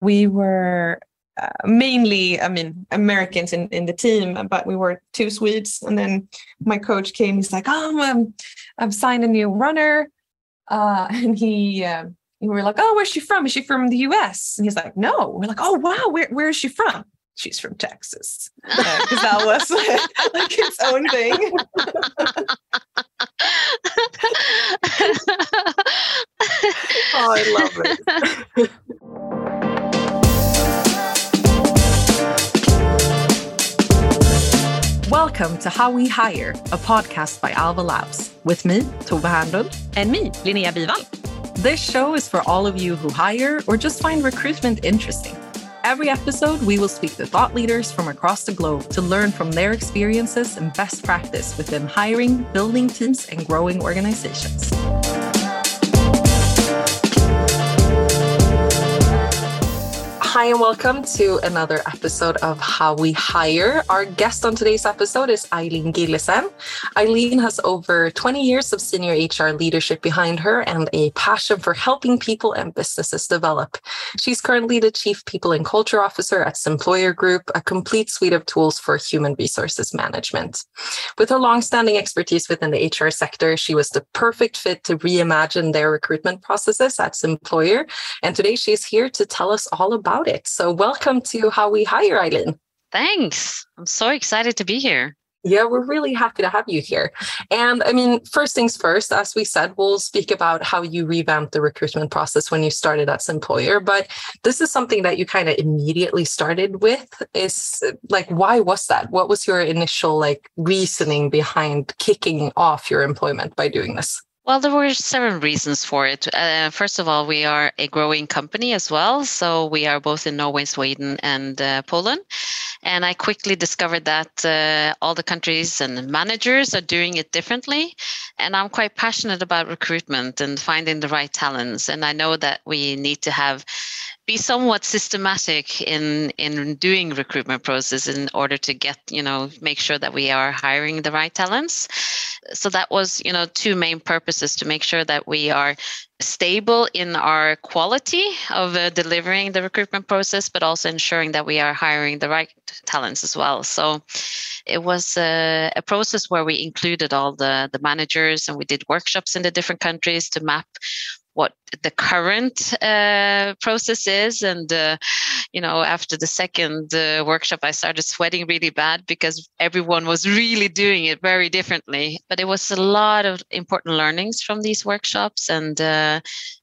we were uh, mainly, I mean, Americans in, in the team, but we were two Swedes. And then my coach came, he's like, Oh, um, I've signed a new runner. Uh, and he, uh, we were like, Oh, where's she from? Is she from the US? And he's like, No. We're like, Oh, wow, where, where is she from? She's from Texas. Because uh, that was like, like its own thing. oh, I love it. Welcome to How We Hire, a podcast by Alva Labs, with me, Tove Hernlund, and me, Linnea Bival. This show is for all of you who hire or just find recruitment interesting. Every episode, we will speak to thought leaders from across the globe to learn from their experiences and best practice within hiring, building teams, and growing organizations. Hi, and welcome to another episode of How We Hire. Our guest on today's episode is Eilin Gillesen. Eilin has over 20 years of senior HR leadership behind her and a passion for helping people and businesses develop. She's currently the Chief People and Culture Officer at Simployer Group, a complete suite of tools for human resources management. With her longstanding expertise within the HR sector, she was the perfect fit to reimagine their recruitment processes at Simployer. And today she's here to tell us all about about it. So, welcome to How We Hire, Eilin. Thanks. I'm so excited to be here. Yeah, we're really happy to have you here. And I mean, first things first, as we said, we'll speak about how you revamped the recruitment process when you started as employer. But this is something that you kind of immediately started with. Is like, why was that? What was your initial like reasoning behind kicking off your employment by doing this? Well, there were several reasons for it. Uh, first of all, we are a growing company as well. So we are both in Norway, Sweden, and uh, Poland. And I quickly discovered that uh, all the countries and managers are doing it differently. And I'm quite passionate about recruitment and finding the right talents. And I know that we need to have be somewhat systematic in in doing recruitment process in order to get you know make sure that we are hiring the right talents. So that was you know two main purposes to make sure that we are stable in our quality of uh, delivering the recruitment process but also ensuring that we are hiring the right talents as well. So it was a, a process where we included all the the managers and we did workshops in the different countries to map what the current uh, process is and uh, you know after the second uh, workshop i started sweating really bad because everyone was really doing it very differently. But it was a lot of important learnings from these workshops and uh,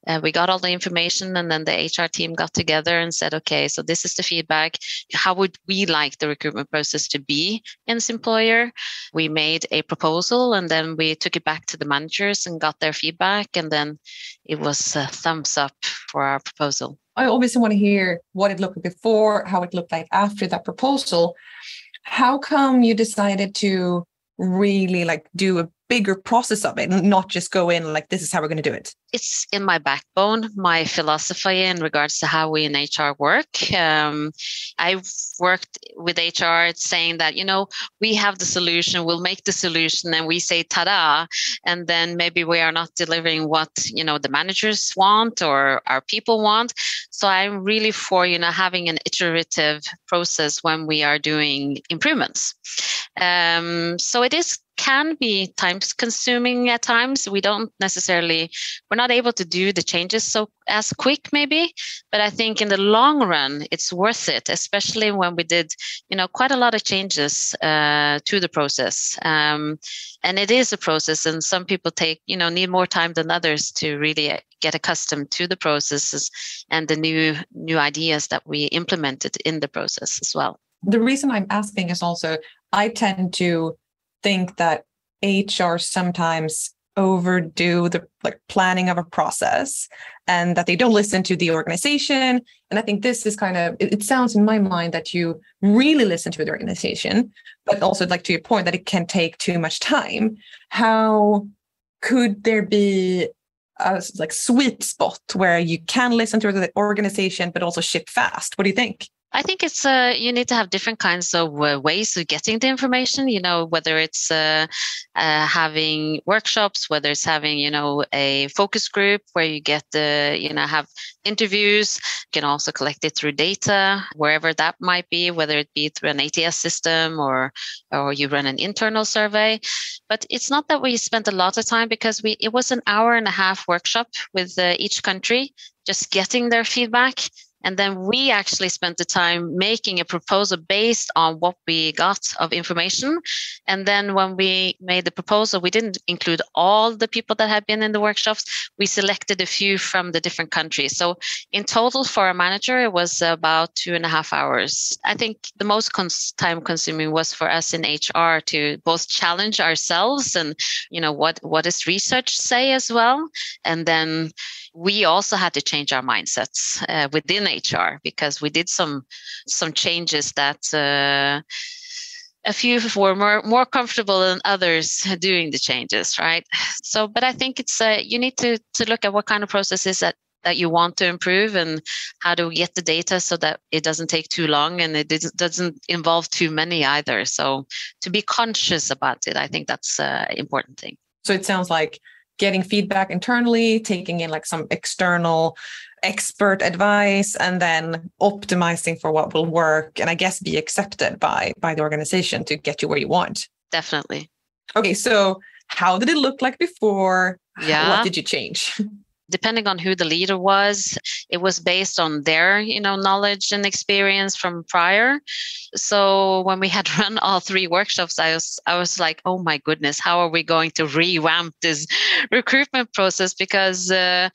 uh, we got all the information and then the hr team got together and said okay so this is the feedback. How would we like the recruitment process to be in this employer? We made a proposal and then we took it back to the managers and got their feedback and then it was a thumbs up for our proposal. I obviously want to hear what it looked like before, how it looked like after that proposal. How come you decided to really like do a bigger process of it and not just go in like this is how we're going to do it. It's in my backbone my philosophy in regards to how we in hr work. Um, i've worked with hr saying that you know we have the solution we'll make the solution and we say ta-da and then maybe we are not delivering what you know the managers want or our people want. So i'm really for you know having an iterative process when we are doing improvements. Um, so it is can be time consuming at times. We don't necessarily we're not able to do the changes so as quick maybe but i think in the long run it's worth it especially when we did you know quite a lot of changes uh, to the process. Um, and it is a process and some people take you know need more time than others to really get accustomed to the processes and the new new ideas that we implemented in the process as well. The reason i'm asking is also i tend to think that HR sometimes overdo the like planning of a process and that they don't listen to the organization. And i think this is kind of it, it, sounds in my mind that you really listen to the organization but also like to your point that it can take too much time. How could there be a like sweet spot where you can listen to the organization but also ship fast? What do you think I think it's uh, you need to have different kinds of uh, ways of getting the information. You know, whether it's uh, uh, having workshops, whether it's having you know a focus group where you get the you know have interviews. You can also collect it through data wherever that might be, whether it be through an ATS system or or you run an internal survey. But it's not that we spent a lot of time because we it was an hour and a half workshop with uh, each country, just getting their feedback and then we actually spent the time making a proposal based on what we got of information. And then when we made the proposal, we didn't include all the people that had been in the workshops. We selected a few from the different countries. So in total for a manager, it was about two and a half hours. I think the most cons- time consuming was for us in HR to both challenge ourselves and, you know, what, what does research say as well? And then we also had to change our mindsets uh, within HR because we did some some changes that uh, a few were more more comfortable than others doing the changes, right? So, but I think it's uh, you need to to look at what kind of processes that that you want to improve and how to get the data so that it doesn't take too long and it doesn't involve too many either. So, to be conscious about it, I think that's an important thing. So it sounds like getting feedback internally, taking in like some external expert advice and then optimizing for what will work and I guess be accepted by by the organization to get you where you want. Definitely. Okay, so how did it look like before? Yeah. What did you change? depending on who the leader was it was based on their you know knowledge and experience from prior. So when we had run all three workshops i was i was like oh my goodness how are we going to revamp this recruitment process? Because uh,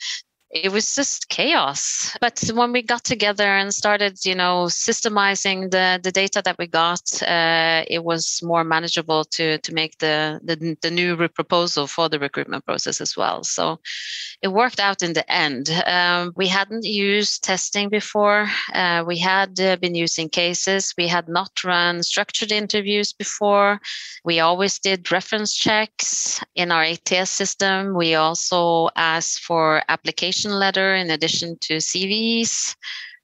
it was just chaos. But when we got together and started, you know, systemizing the, the data that we got, uh, it was more manageable to to make the, the the new proposal for the recruitment process as well. So it worked out in the end. Um, we hadn't used testing before. Uh, we had uh, been using cases. We had not run structured interviews before. We always did reference checks in our ATS system. We also asked for application letter in addition to CVs.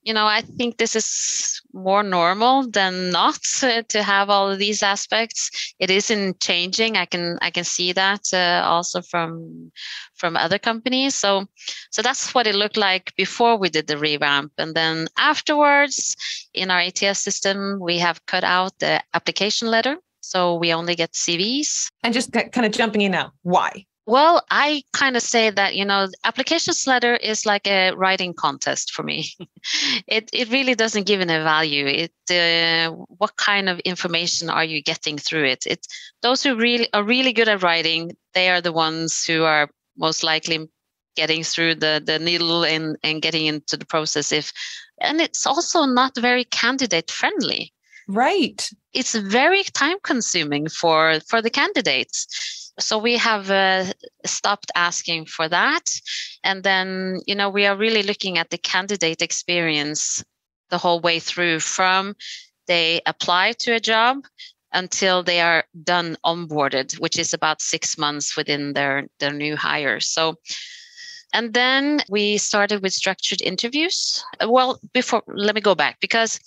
You know, I think this is more normal than not to have all of these aspects. It isn't changing. I can I can see that uh, also from from other companies. So so that's what it looked like before we did the revamp, and then afterwards, in our ATS system, we have cut out the application letter so we only get CVs. And just kind of jumping in now, why? Well, I kind of say that you know, applications letter is like a writing contest for me. it it really doesn't give any value. It uh, what kind of information are you getting through it? It those who really are really good at writing, they are the ones who are most likely getting through the the needle and and getting into the process. If and it's also not very candidate friendly. Right. It's very time consuming for for the candidates so we have uh, stopped asking for that. And then you know we are really looking at the candidate experience the whole way through from they apply to a job until they are done onboarded which is about six months within their their new hire. So and then we started with structured interviews. Well before let me go back because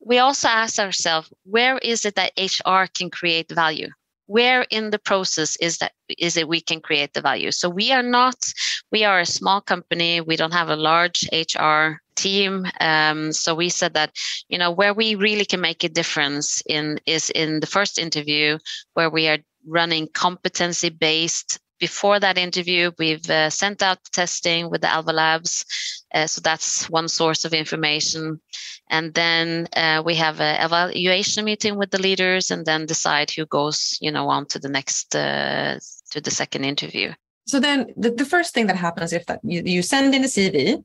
we also asked ourselves where is it that hr can create value where in the process is that is it we can create the value so we are not we are a small company we don't have a large hr team um, so we said that you know where we really can make a difference in is in the first interview where we are running competency based before that interview, we've uh, sent out testing with the Alva Labs. Uh, so that's one source of information. And then uh, we have an evaluation meeting with the leaders and then decide who goes, you know, on to the next, uh, to the second interview. So then the, the first thing that happens is that you, you send in a CV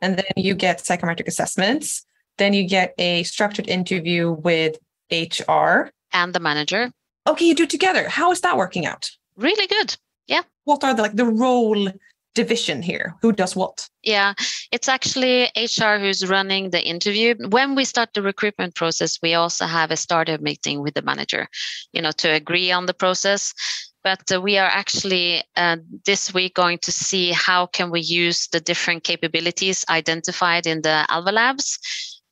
and then you get psychometric assessments. Then you get a structured interview with HR. And the manager. Okay, you do it together. How is that working out? Really good. Yeah. What are the like the role division here? Who does what? Yeah, it's actually HR who's running the interview. When we start the recruitment process, we also have a starter meeting with the manager, you know, to agree on the process. But uh, we are actually uh, this week going to see how can we use the different capabilities identified in the Alva Labs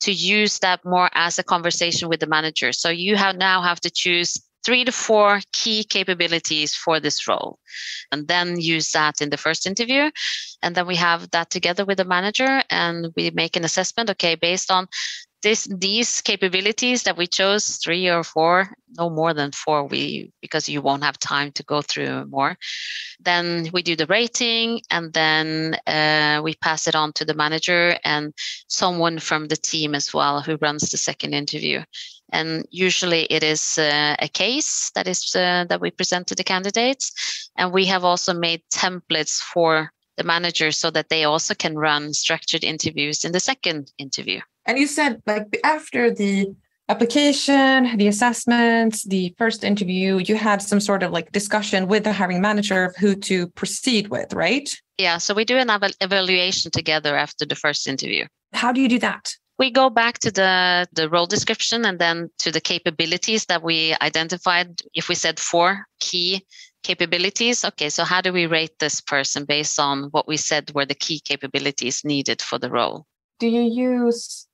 to use that more as a conversation with the manager. So you have now have to choose three to four key capabilities for this role and then use that in the first interview. And then we have that together with the manager and we make an assessment okay based on this these capabilities that we chose three or four no more than four we because you won't have time to go through more. Then we do the rating and then uh, we pass it on to the manager and someone from the team as well who runs the second interview and usually it is uh, a case that is uh, that we present to the candidates and we have also made templates for the managers so that they also can run structured interviews in the second interview and you said like after the application, the assessment, the first interview, you had some sort of like discussion with the hiring manager of who to proceed with, right? Yeah. So we do an ev- evaluation together after the first interview. How do you do that? We go back to the, the role description and then to the capabilities that we identified. If we said four key capabilities, okay, so how do we rate this person based on what we said were the key capabilities needed for the role? Do you use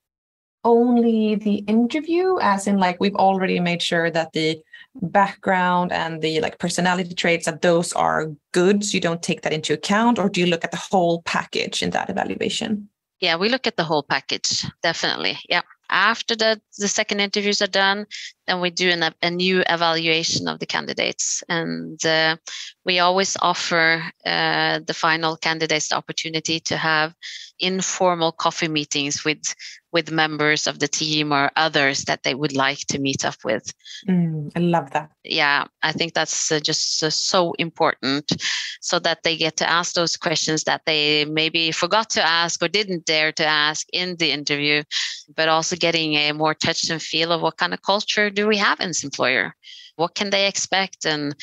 only the interview as in like we've already made sure that the background and the like personality traits that those are good so you don't take that into account or do you look at the whole package in that evaluation yeah we look at the whole package definitely yeah. After the, the second interviews are done then we do an, a new evaluation of the candidates. And uh, we always offer uh, the final candidates the opportunity to have informal coffee meetings with with members of the team or others that they would like to meet up with. Mm, I love that. Yeah, I think that's uh, just uh, so important so that they get to ask those questions that they maybe forgot to ask or didn't dare to ask in the interview, but also getting a more touch and feel of what kind of culture do we have in this employer? What can they expect? And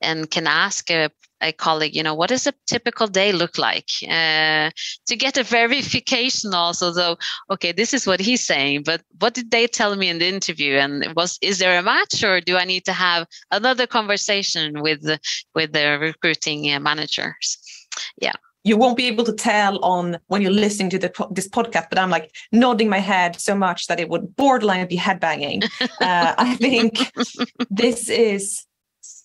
and can ask a, a colleague, you know, what does a typical day look like? Uh, to get a verification also, though, okay, this is what he's saying, but what did they tell me in the interview? And was is there a match, or do I need to have another conversation with the, with the recruiting uh, managers? Yeah you won't be able to tell on when you're listening to the, this podcast, but I'm like nodding my head so much that it would borderline be headbanging. uh, I think this is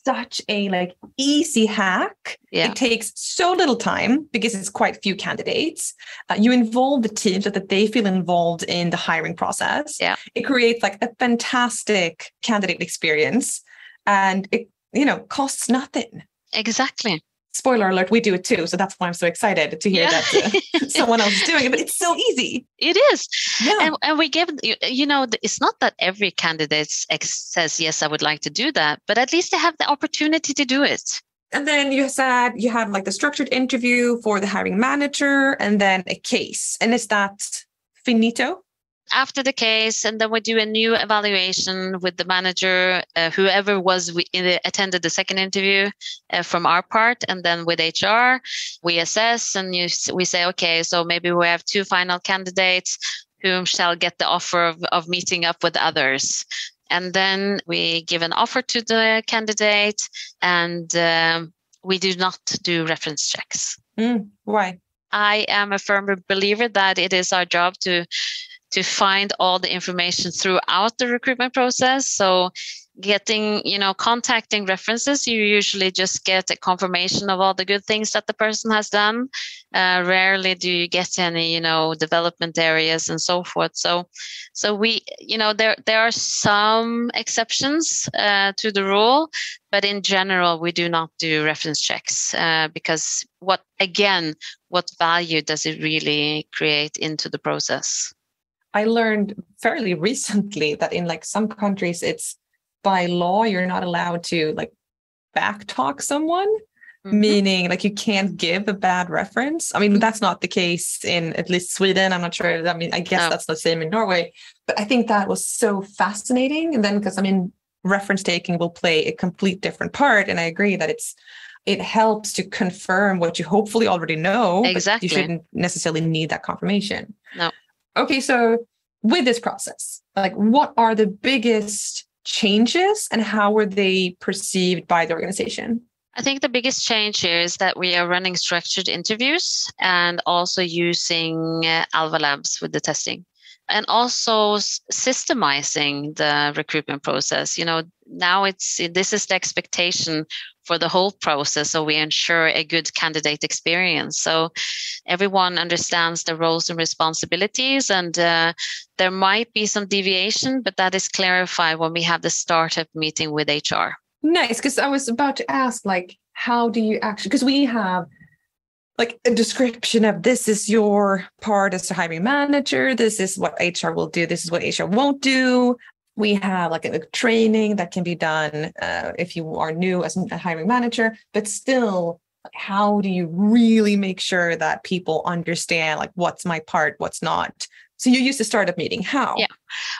such a like easy hack. Yeah. It takes so little time because it's quite few candidates. Uh, you involve the team so that they feel involved in the hiring process. Yeah. It creates like a fantastic candidate experience and it, you know, costs nothing. Exactly spoiler alert, we do it too. So that's why I'm so excited to hear yeah. that uh, someone else is doing it. But it's so easy. It is. Yeah. And, and we give, you know, it's not that every candidate says, yes, I would like to do that, but at least they have the opportunity to do it. And then you said you had like the structured interview for the hiring manager and then a case. And is that finito? After the case, and then we do a new evaluation with the manager, uh, whoever was the, attended the second interview uh, from our part, and then with HR, we assess and you, we say, okay, so maybe we have two final candidates whom shall get the offer of, of meeting up with others. And then we give an offer to the candidate, and um, we do not do reference checks. Mm, why? I am a firm believer that it is our job to to find all the information throughout the recruitment process. So getting, you know, contacting references, you usually just get a confirmation of all the good things that the person has done. Uh, rarely do you get any, you know, development areas and so forth. So, so we, you know, there there are some exceptions uh, to the rule, but in general, we do not do reference checks uh, because what again, what value does it really create into the process? I learned fairly recently that in like some countries, it's by law, you're not allowed to like backtalk someone, mm-hmm. meaning like you can't give a bad reference. I mean, that's not the case in at least Sweden. I'm not sure. I mean, I guess no. that's the same in Norway, but I think that was so fascinating. And then because I mean, reference taking will play a complete different part. And I agree that it's, it helps to confirm what you hopefully already know. Exactly. you shouldn't necessarily need that confirmation. No okay, so with this process, like what are the biggest changes and how were they perceived by the organization? I think the biggest change here is that we are running structured interviews and also using uh, Alva Labs with the testing. and also systemizing the recruitment process you know now it's this is the expectation for the whole process so we ensure a good candidate experience. So everyone understands the roles and responsibilities and uh, there might be some deviation but that is clarified when we have the startup meeting with hr nice because i was about to ask like how do you actually because we have like a description of this is your part as a hiring manager. This is what hr will do. This is what hr won't do we have like a, training that can be done uh, if you are new as a hiring manager but still how do you really make sure that people understand like what's my part what's not so you use the startup meeting. How? Yeah,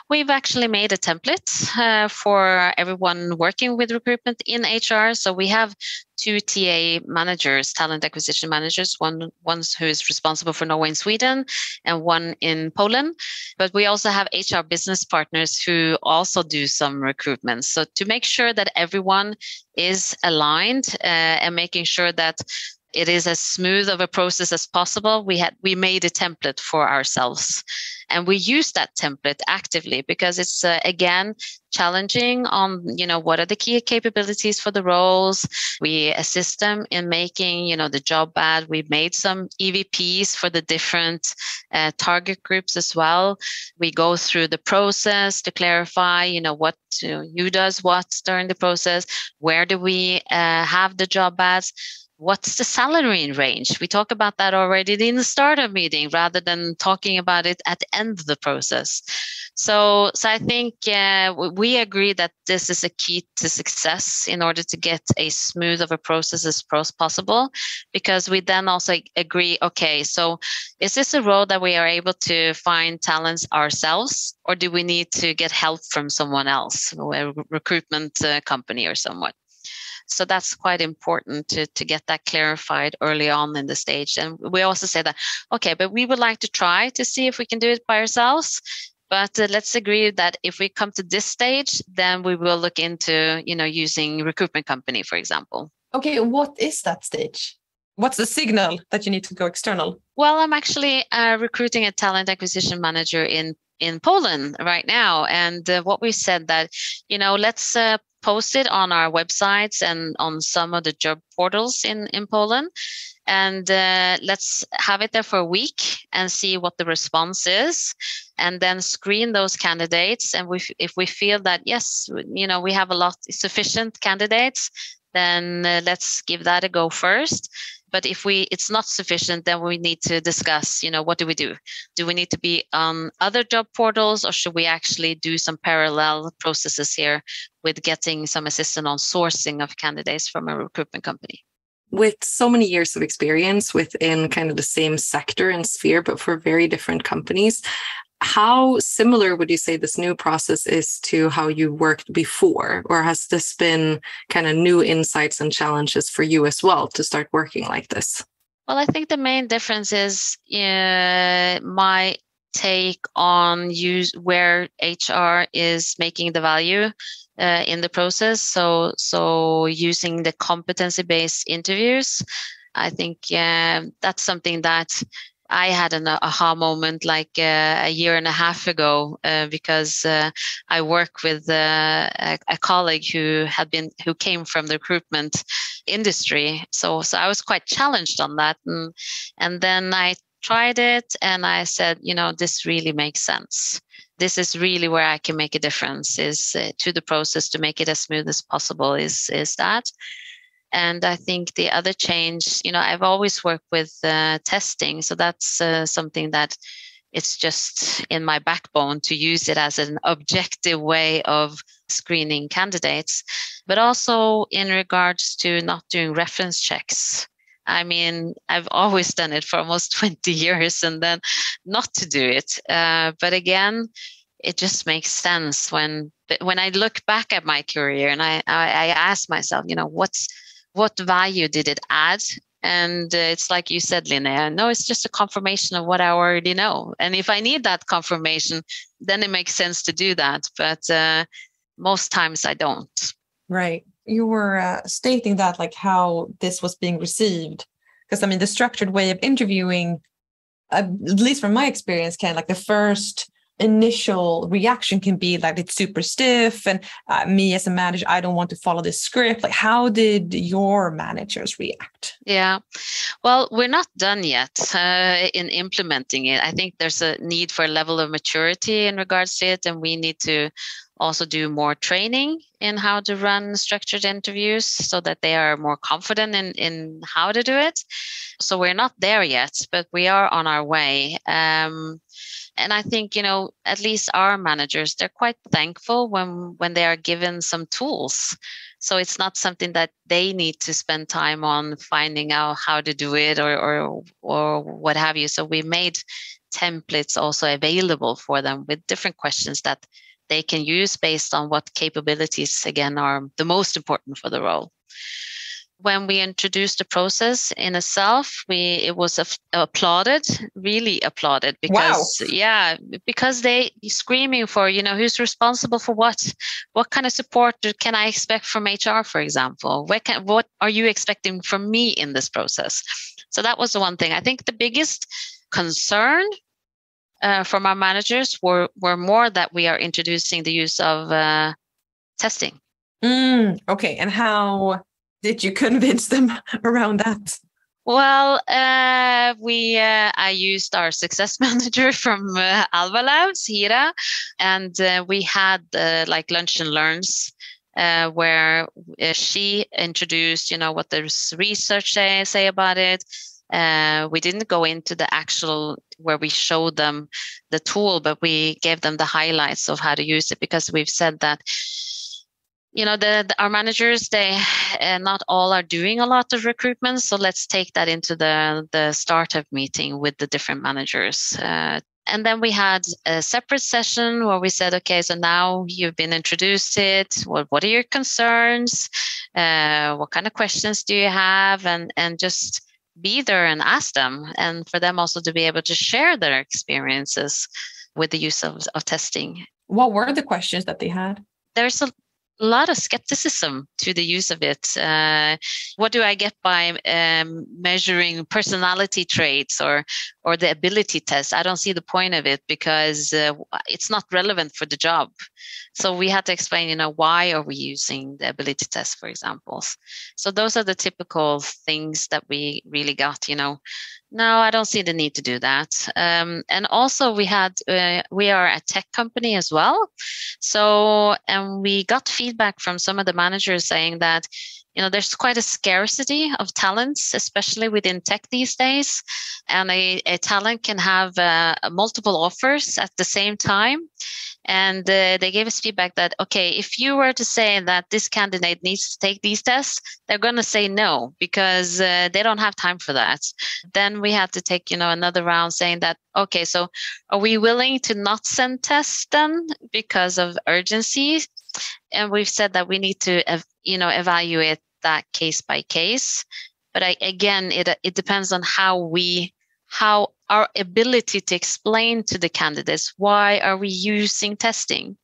we've actually made a template uh, for everyone working with recruitment in HR. So we have two TA managers, talent acquisition managers, one one who is responsible for Norway and Sweden, and one in Poland. But we also have HR business partners who also do some recruitment. So to make sure that everyone is aligned uh, and making sure that it is as smooth of a process as possible. We had we made a template for ourselves and we use that template actively because it's uh, again challenging on you know what are the key capabilities for the roles. We assist them in making you know the job ad we made some evps for the different uh, target groups as well. We go through the process to clarify you know what you know, who does what during the process where do we uh, have the job ads what's the salary range? We talk about that already in the startup meeting rather than talking about it at the end of the process. So, so I think uh, we agree that this is a key to success in order to get a smooth of a process as possible, because we then also agree, okay, so is this a role that we are able to find talents ourselves, or do we need to get help from someone else, a recruitment uh, company or someone? So that's quite important to, to get that clarified early on in the stage. And we also say that, okay, but we would like to try to see if we can do it by ourselves. But uh, let's agree that if we come to this stage, then we will look into, you know, using recruitment company, for example. Okay, what is that stage? What's the signal that you need to go external? Well, I'm actually uh, recruiting a talent acquisition manager in in Poland right now, and uh, what we said that you know let's uh, post it on our websites and on some of the job portals in, in Poland. And uh, let's have it there for a week and see what the response is, and then screen those candidates. And we, if we feel that yes, you know, we have a lot sufficient candidates, then uh, let's give that a go first but if we it's not sufficient then we need to discuss you know what do we do? Do we need to be on other job portals or should we actually do some parallel processes here with getting some assistance on sourcing of candidates from a recruitment company? With so many years of experience within kind of the same sector and sphere but for very different companies how similar would you say this new process is to how you worked before? Or has this been kind of new insights and challenges for you as well to start working like this? Well i think the main difference is uh, my take on use where hr is making the value uh, in the process. So so using the competency based interviews i think uh, that's something that I had an aha moment like uh, a year and a half ago uh, because uh, I work with uh, a, a, colleague who had been who came from the recruitment industry. So so I was quite challenged on that, and and then I tried it and I said, you know, this really makes sense. This is really where I can make a difference. Is uh, to the process to make it as smooth as possible. Is is that. And I think the other change, you know, I've always worked with uh, testing. So that's uh, something that it's just in my backbone to use it as an objective way of screening candidates, but also in regards to not doing reference checks. I mean, I've always done it for almost 20 years and then not to do it. Uh, but again, it just makes sense when when I look back at my career and I, I, I ask myself, you know, what's what value did it add? And uh, it's like you said, Linnea, no, it's just a confirmation of what I already know. And if I need that confirmation, then it makes sense to do that. But uh, most times I don't. Right. You were uh, stating that, like how this was being received. Because I mean, the structured way of interviewing, uh, at least from my experience, can like the first initial reaction can be like it's super stiff and uh, me as a manager i don't want to follow this script like how did your managers react yeah well we're not done yet uh, in implementing it i think there's a need for a level of maturity in regards to it and we need to also do more training in how to run structured interviews so that they are more confident in, in how to do it. So we're not there yet, but we are on our way. Um, and I think, you know, at least our managers, they're quite thankful when when they are given some tools. So it's not something that they need to spend time on finding out how to do it or or or what have you. So we made templates also available for them with different questions that they can use based on what capabilities, again, are the most important for the role. When we introduced the process in itself, we it was applauded, really applauded, because wow. yeah, because they screaming for you know who's responsible for what, what kind of support can I expect from HR, for example, what can, what are you expecting from me in this process? So that was the one thing. I think the biggest concern uh, from our managers were, were more that we are introducing the use of uh, testing. Mm, okay. And how did you convince them around that? Well, uh, we uh, I used our success manager from uh, Alva Labs, Hira, and uh, we had uh, like lunch and learns uh, where she introduced, you know, what the research say, say about it, uh, we didn't go into the actual where we showed them the tool, but we gave them the highlights of how to use it because we've said that you know the, the, our managers they uh, not all are doing a lot of recruitment so let's take that into the the startup meeting with the different managers uh, and then we had a separate session where we said okay so now you've been introduced it. What, what are your concerns? Uh, what kind of questions do you have? And and just be there and ask them and for them also to be able to share their experiences with the use of, of testing. What were the questions that they had? There's a a lot of skepticism to the use of it. Uh, what do I get by um, measuring personality traits or or the ability test? I don't see the point of it because uh, it's not relevant for the job. So we had to explain, you know, why are we using the ability test, for example. So those are the typical things that we really got. You know, no, I don't see the need to do that. Um, and also, we had uh, we are a tech company as well, so and we got feedback from some of the managers saying that you know there's quite a scarcity of talents especially within tech these days. And a, a talent can have uh, multiple offers at the same time. And uh, they gave us feedback that okay if you were to say that this candidate needs to take these tests they're going to say no because uh, they don't have time for that. Then we had to take you know another round saying that okay so are we willing to not send tests then because of urgency and we've said that we need to you know evaluate that case by case. But I, again it it depends on how we how our ability to explain to the candidates why are we using testing.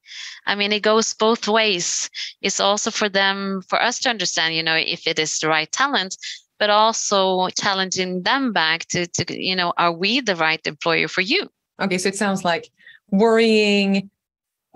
I mean it goes both ways. It's also for them for us to understand you know if it is the right talent but also challenging them back to, to you know are we the right employer for you? Okay so it sounds like worrying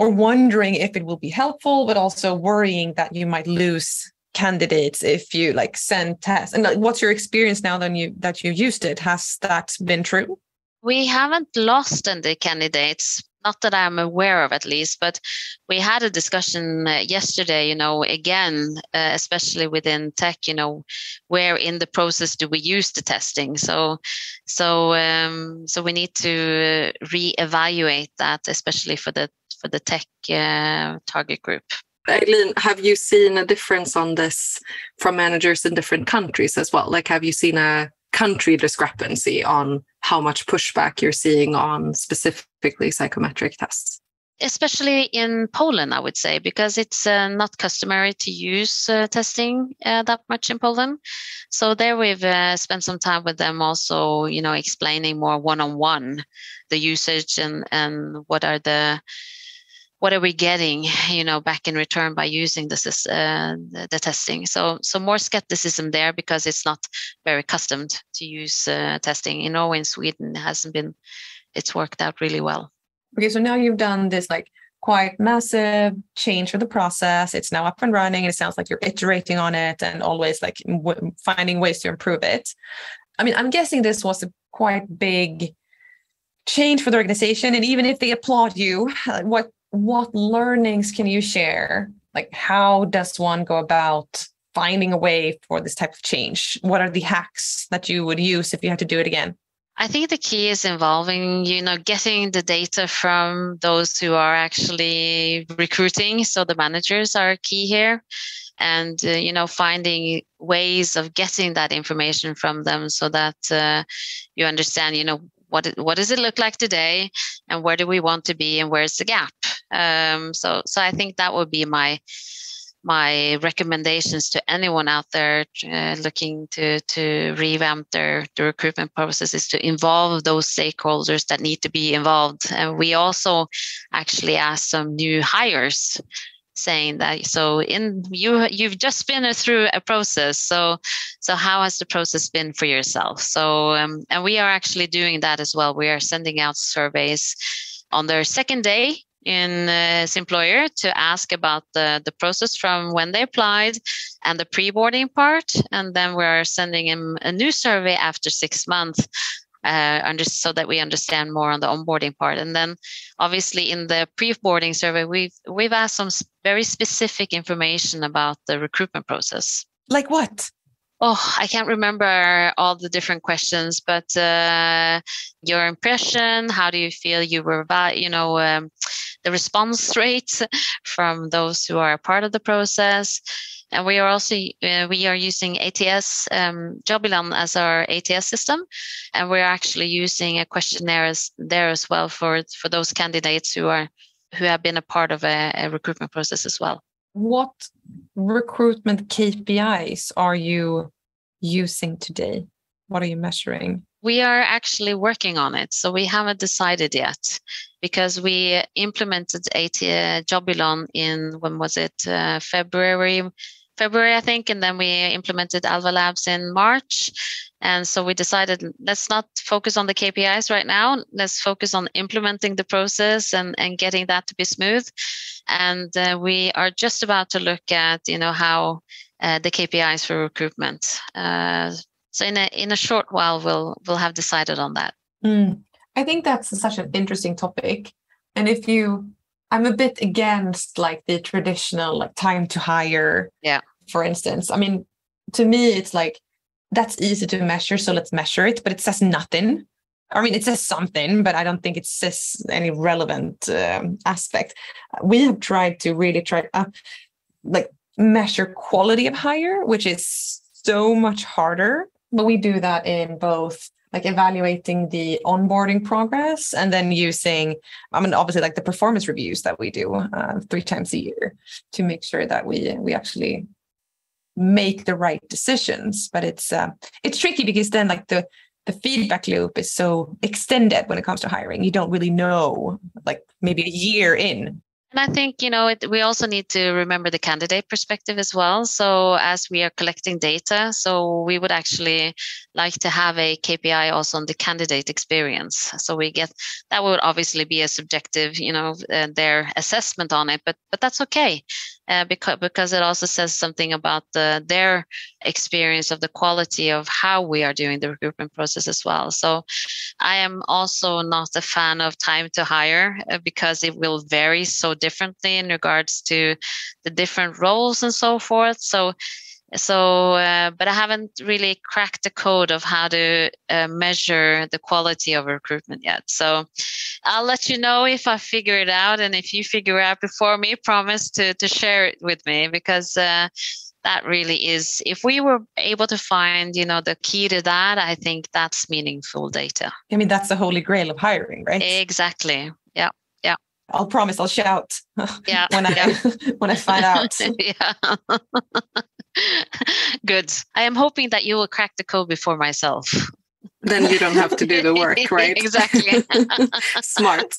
or wondering if it will be helpful, but also worrying that you might lose candidates if you like send tests. And like, what's your experience now that you that you used it? Has that been true? We haven't lost any candidates, not that I'm aware of at least, but we had a discussion uh, yesterday, you know, again, uh, especially within tech, you know, where in the process do we use the testing? So, so, um, so we need to reevaluate that, especially for the for the tech uh, target group. Eilin, have you seen a difference on this from managers in different countries as well? Like, have you seen a country discrepancy on how much pushback you're seeing on specifically psychometric tests? Especially in Poland, I would say, because it's uh, not customary to use uh, testing uh, that much in Poland. So there we've uh, spent some time with them, also, you know, explaining more one-on-one the usage and and what are the what are we getting you know back in return by using this uh, the, the, testing so so more skepticism there because it's not very accustomed to use uh, testing in norway and sweden hasn't been it's worked out really well Okay, so now you've done this like quite massive change for the process. It's now up and running. And it sounds like you're iterating on it and always like w- finding ways to improve it. I mean, I'm guessing this was a quite big change for the organization. And even if they applaud you, what what learnings can you share? Like, how does one go about finding a way for this type of change? What are the hacks that you would use if you had to do it again? I think the key is involving, you know, getting the data from those who are actually recruiting. So the managers are key here. And, uh, you know, finding ways of getting that information from them so that uh, you understand, you know, what, what does it look like today and where do we want to be and where's the gap? Um, so, so I think that would be my, my recommendations to anyone out there uh, looking to to revamp their the recruitment process is to involve those stakeholders that need to be involved. And we also actually asked some new hires saying that so in you you've just been through a process. So so how has the process been for yourself? So um, and we are actually doing that as well. We are sending out surveys on their second day in uh, his employer to ask about the, the process from when they applied and the pre-boarding part. And then we're sending him a new survey after six months uh, under, so that we understand more on the onboarding part. And then obviously in the pre-boarding survey we've we've asked some very specific information about the recruitment process. Like what? Oh i can't remember all the different questions but uh, your impression how do you feel you were about you know um, the response rate from those who are a part of the process. And we are also uh, we are using ats um, as our ats system. And we're actually using a questionnaire as, there as well for for those candidates who are who have been a part of a, a recruitment process as well. What recruitment KPIs are you using today? What are you measuring? We are actually working on it. So we haven't decided yet because we implemented AT Jobylon in, when was it? Uh, February, February, I think. And then we implemented Alva Labs in March. And so we decided let's not focus on the KPIs right now. Let's focus on implementing the process and, and getting that to be smooth. And uh, we are just about to look at, you know, how uh, the KPIs for recruitment. Uh, so in a in a short while, we'll we'll have decided on that. Mm. I think that's such an interesting topic. And if you, I'm a bit against like the traditional like time to hire. Yeah. For instance, I mean, to me, it's like that's easy to measure, so let's measure it, but it says nothing. I mean, it says something, but I don't think it says any relevant um, aspect. We have tried to really try, uh, like measure quality of hire, which is so much harder. But we do that in both like evaluating the onboarding progress and then using i mean obviously like the performance reviews that we do uh, three times a year to make sure that we we actually make the right decisions. But it's uh, it's tricky because then like the the feedback loop is so extended when it comes to hiring. You don't really know like maybe a year in and I think, you know, it, we also need to remember the candidate perspective as well. So as we are collecting data, so we would actually like to have a KPI also on the candidate experience. So we get that would obviously be a subjective, you know, uh, their assessment on it, but but that's okay uh, because because it also says something about the their experience of the quality of how we are doing the recruitment process as well. So I am also not a fan of time to hire uh, because it will vary so differently in regards to the different roles and so forth. So so uh, but i haven't really cracked the code of how to uh, measure the quality of recruitment yet. So i'll let you know if i figure it out and if you figure it out before me promise to to share it with me because uh, that really is if we were able to find you know the key to that i think that's meaningful data. I mean that's the holy grail of hiring right? Exactly. Yeah. Yeah. I'll promise I'll shout yeah, when I yeah. when I find out. yeah. Good. I am hoping that you will crack the code before myself. Then you don't have to do the work, right? exactly. Smart.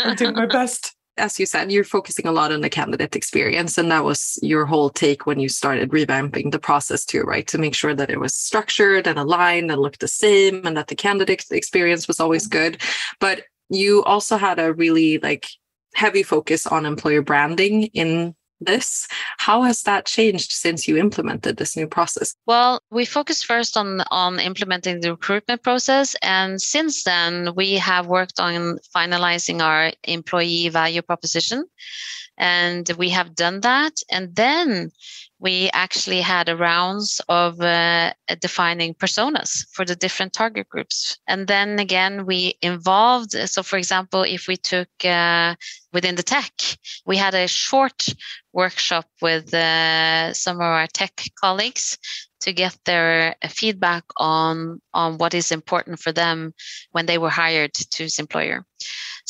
I'm doing my best. As you said, you're focusing a lot on the candidate experience. And that was your whole take when you started revamping the process too, right? To make sure that it was structured and aligned and looked the same and that the candidate experience was always good. But you also had a really like heavy focus on employer branding in this. How has that changed since you implemented this new process? Well, we focused first on on implementing the recruitment process, and since then we have worked on finalizing our employee value proposition, and we have done that. And then we actually had a rounds of uh, defining personas for the different target groups. And then again we involved so for example if we took uh, within the tech we had a short workshop with uh, some of our tech colleagues to get their feedback on on what is important for them when they were hired to his employer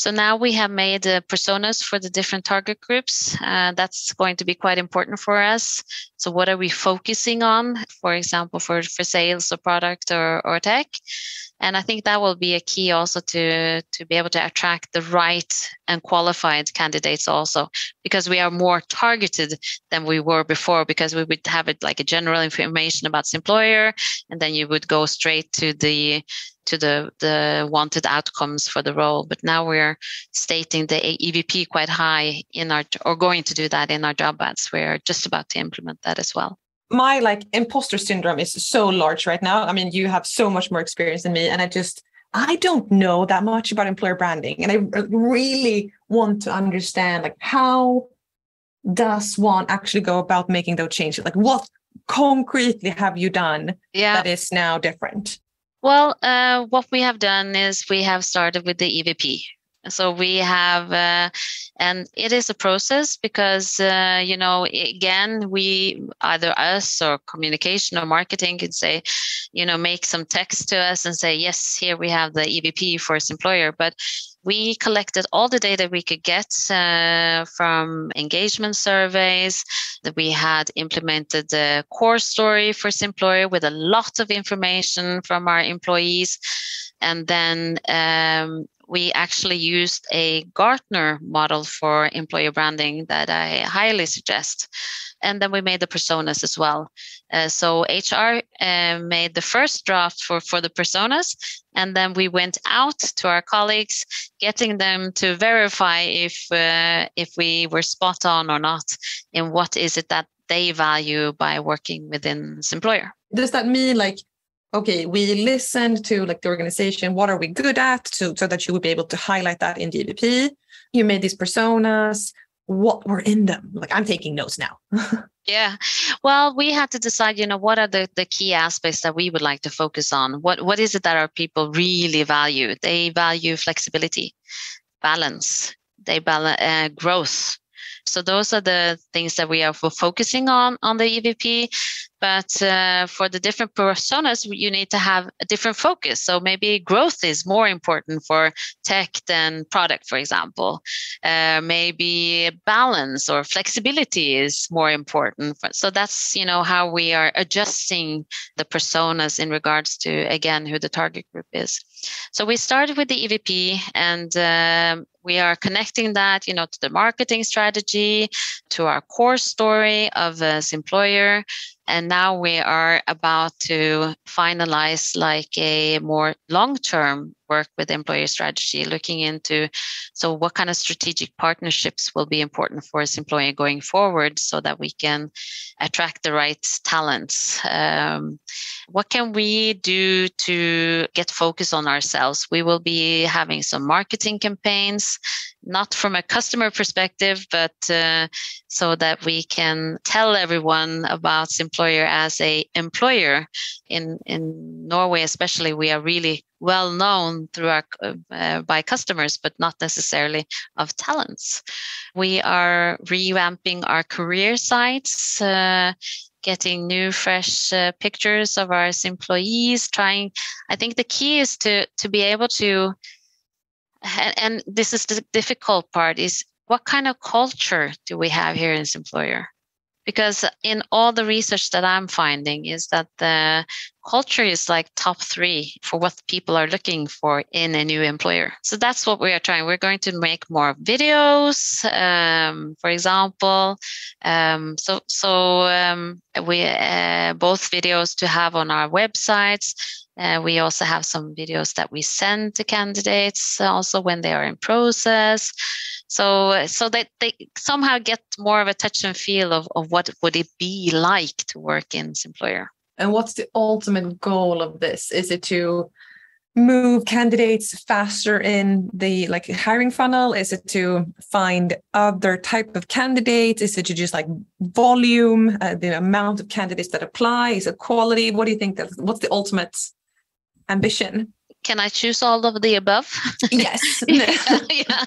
so now we have made uh, personas for the different target groups. Uh, that's going to be quite important for us. So what are we focusing on, for example, for, for sales or product or, or tech? And I think that will be a key also to, to be able to attract the right and qualified candidates also, because we are more targeted than we were before, because we would have it like a general information about the employer, and then you would go straight to the to the, the wanted outcomes for the role. But now we're stating the EVP quite high in our, or going to do that in our job ads. We're just about to implement that as well. My like imposter syndrome is so large right now. I mean, you have so much more experience than me, and I just I don't know that much about employer branding, and I really want to understand like how does one actually go about making those changes? Like, what concretely have you done yeah. that is now different? Well, uh, what we have done is we have started with the EVP. So we have, uh, and it is a process because, uh, you know, again, we either us or communication or marketing could say, you know, make some text to us and say, yes, here we have the EVP for its employer. But we collected all the data we could get uh, from engagement surveys that we had implemented the core story for Simployer with a lot of information from our employees and then um, we actually used a Gartner model for employer branding that I highly suggest. And then we made the personas as well. Uh, so HR uh, made the first draft for, for the personas, and then we went out to our colleagues, getting them to verify if uh, if we were spot on or not, and what is it that they value by working within this employer. Does that mean like okay, we listened to like the organization, what are we good at to, so that you would be able to highlight that in EVP. You made these personas, what were in them? Like I'm taking notes now. yeah. Well, we had to decide, you know, what are the, the key aspects that we would like to focus on? What what is it that our people really value? They value flexibility, balance, they balance uh, growth. So those are the things that we are focusing on on the EVP. But uh, for the different personas, you need to have a different focus. So maybe growth is more important for tech than product, for example. Uh, maybe balance or flexibility is more important. So that's you know how we are adjusting the personas in regards to again who the target group is. So we started with the EVP, and um, we are connecting that you know to the marketing strategy to our core story of as employer and now we are about to finalize like a more long-term work with employer strategy, looking into so what kind of strategic partnerships will be important for us employer going forward so that we can attract the right talents. Um, what can we do to get focus on ourselves? We will be having some marketing campaigns, not from a customer perspective, but uh, so that we can tell everyone about Simployer as a employer in in Norway especially we are really well known through our, uh, by customers, but not necessarily of talents. We are revamping our career sites, uh, getting new, fresh uh, pictures of our employees. Trying, I think the key is to to be able to, and, and this is the difficult part: is what kind of culture do we have here in Simployer? Because in all the research that i'm finding is that the culture is like top three for what people are looking for in a new employer. So that's what we are trying. We're going to make more videos um, for example. Um, so so um, we uh, both videos to have on our websites. Uh, we also have some videos that we send to candidates also when they are in process. So, so that they somehow get more of a touch and feel of, of what would it be like to work in Simployer. And what's the ultimate goal of this? Is it to move candidates faster in the like hiring funnel? Is it to find other type of candidates? Is it to just like volume, uh, the amount of candidates that apply? Is it quality? What do you think that what's the ultimate ambition? Can I choose all of the above? Yes. yeah.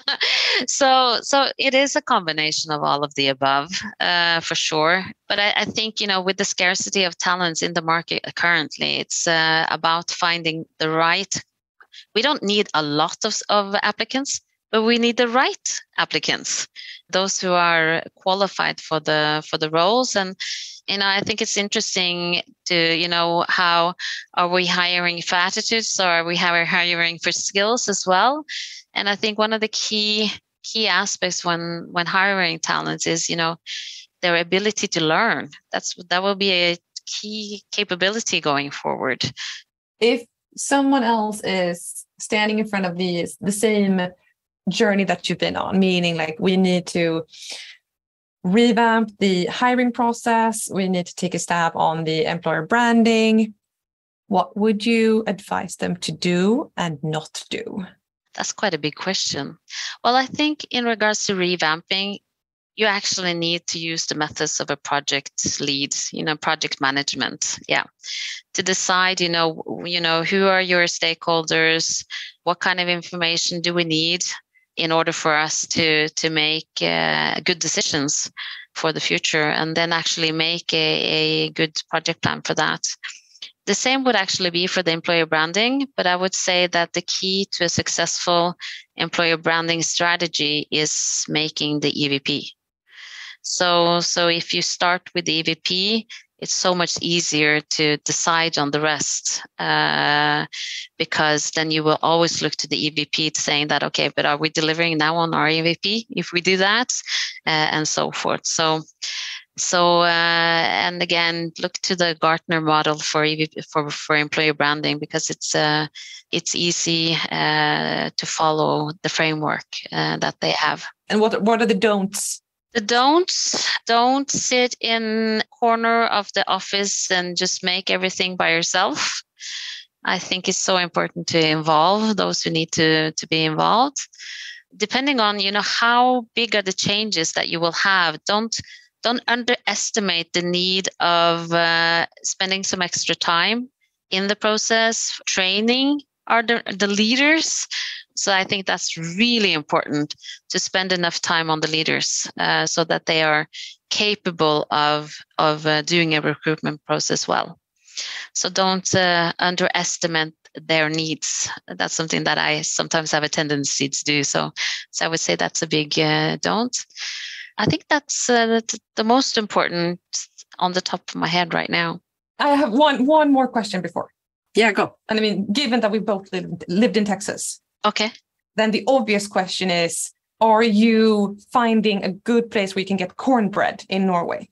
So, so it is a combination of all of the above, uh, for sure. But I, I, think you know, with the scarcity of talents in the market currently, it's uh, about finding the right. We don't need a lot of, of applicants, but we need the right applicants, those who are qualified for the for the roles and you know i think it's interesting to you know how are we hiring for attitudes or are we hiring for skills as well? And i think one of the key key aspects when when hiring talents is you know their ability to learn. That's that will be a key capability going forward. If someone else is standing in front of the the same journey that you've been on meaning like we need to revamp the hiring process. We need to take a stab on the employer branding. What would you advise them to do and not do? That's quite a big question. Well, I think in regards to revamping, you actually need to use the methods of a project lead, you know, project management. Yeah. To decide, you know, you know, who are your stakeholders? What kind of information do we need? In order for us to to make uh, good decisions for the future and then actually make a, a good project plan for that. The same would actually be for the employer branding but i would say that the key to a successful employer branding strategy is making the evp so so if you start with the evp it's so much easier to decide on the rest uh, because then you will always look to the EVP saying that, okay, but are we delivering now on our EVP if we do that uh, and so forth. So, so uh, and again, look to the Gartner model for EVP, for for employer branding because it's uh, it's easy uh, to follow the framework uh, that they have. And what what are the don'ts the don'ts don't sit in corner of the office and just make everything by yourself. I think it's so important to involve those who need to, to be involved. Depending on, you know, how big are the changes that you will have, don't don't underestimate the need of uh, spending some extra time in the process, training are the, the leaders so I think that's really important to spend enough time on the leaders uh, so that they are capable of of uh, doing a recruitment process well. So don't uh, underestimate their needs. That's something that I sometimes have a tendency to do. So, so I would say that's a big uh, don't. I think that's uh, the most important on the top of my head right now. I have one one more question before. Yeah, go. And I mean, given that we both lived, lived in Texas, Okay. Then the obvious question is Are you finding a good place where you can get cornbread in Norway?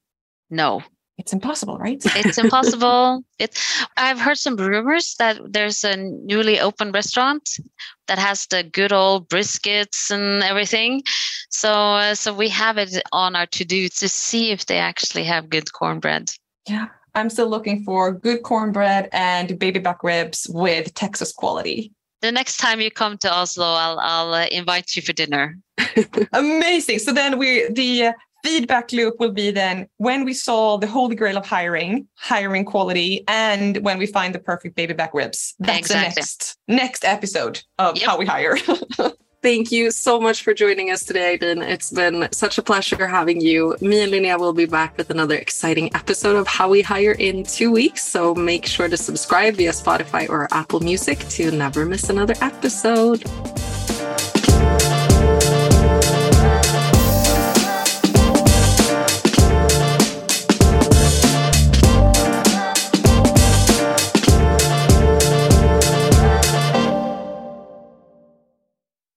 No. It's impossible, right? it's impossible. It, I've heard some rumors that there's a newly opened restaurant that has the good old briskets and everything. So, uh, so we have it on our to do to see if they actually have good cornbread. Yeah, I'm still looking for good cornbread and baby back ribs with Texas quality the next time you come to Oslo, I'll I'll uh, invite you for dinner. Amazing. So then we the uh, feedback loop will be then when we saw the holy grail of hiring, hiring quality, and when we find the perfect baby back ribs. That's exactly. the next next episode of yep. how we hire. Thank you so much for joining us today, Eilin. It's been such a pleasure having you. Me and Linnea will be back with another exciting episode of How We Hire in two weeks. So make sure to subscribe via Spotify or Apple Music to never miss another episode.